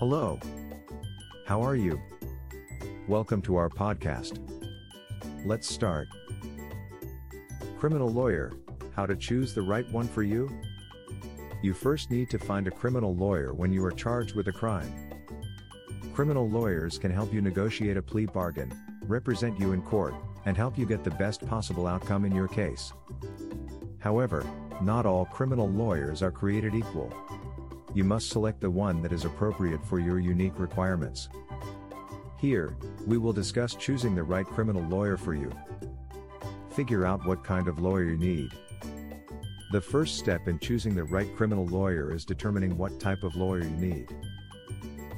Hello. How are you? Welcome to our podcast. Let's start. Criminal lawyer How to choose the right one for you? You first need to find a criminal lawyer when you are charged with a crime. Criminal lawyers can help you negotiate a plea bargain, represent you in court, and help you get the best possible outcome in your case. However, not all criminal lawyers are created equal. You must select the one that is appropriate for your unique requirements. Here, we will discuss choosing the right criminal lawyer for you. Figure out what kind of lawyer you need. The first step in choosing the right criminal lawyer is determining what type of lawyer you need.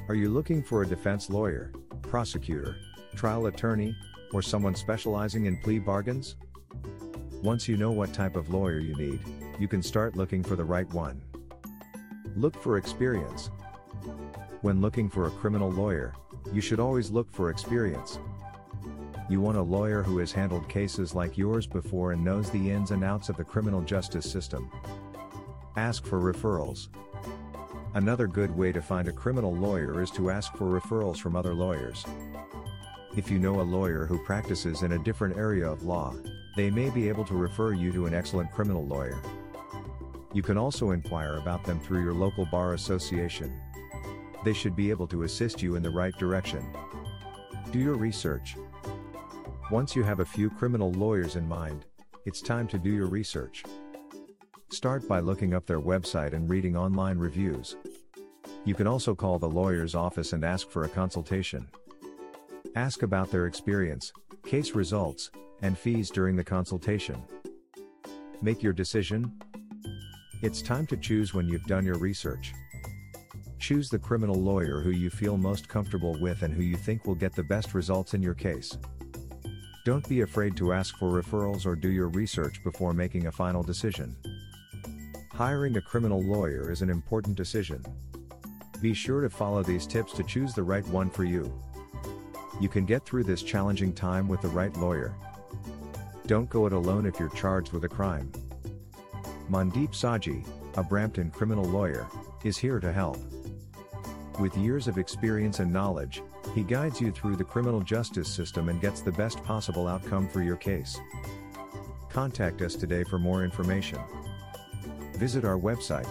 Are you looking for a defense lawyer, prosecutor, trial attorney, or someone specializing in plea bargains? Once you know what type of lawyer you need, you can start looking for the right one. Look for experience. When looking for a criminal lawyer, you should always look for experience. You want a lawyer who has handled cases like yours before and knows the ins and outs of the criminal justice system. Ask for referrals. Another good way to find a criminal lawyer is to ask for referrals from other lawyers. If you know a lawyer who practices in a different area of law, they may be able to refer you to an excellent criminal lawyer. You can also inquire about them through your local bar association. They should be able to assist you in the right direction. Do your research. Once you have a few criminal lawyers in mind, it's time to do your research. Start by looking up their website and reading online reviews. You can also call the lawyer's office and ask for a consultation. Ask about their experience, case results, and fees during the consultation. Make your decision. It's time to choose when you've done your research. Choose the criminal lawyer who you feel most comfortable with and who you think will get the best results in your case. Don't be afraid to ask for referrals or do your research before making a final decision. Hiring a criminal lawyer is an important decision. Be sure to follow these tips to choose the right one for you. You can get through this challenging time with the right lawyer. Don't go it alone if you're charged with a crime. Mandeep Saggi, a Brampton criminal lawyer, is here to help. With years of experience and knowledge, he guides you through the criminal justice system and gets the best possible outcome for your case. Contact us today for more information. Visit our website,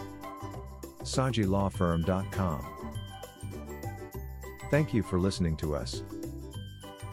saggilawfirm.com. Thank you for listening to us.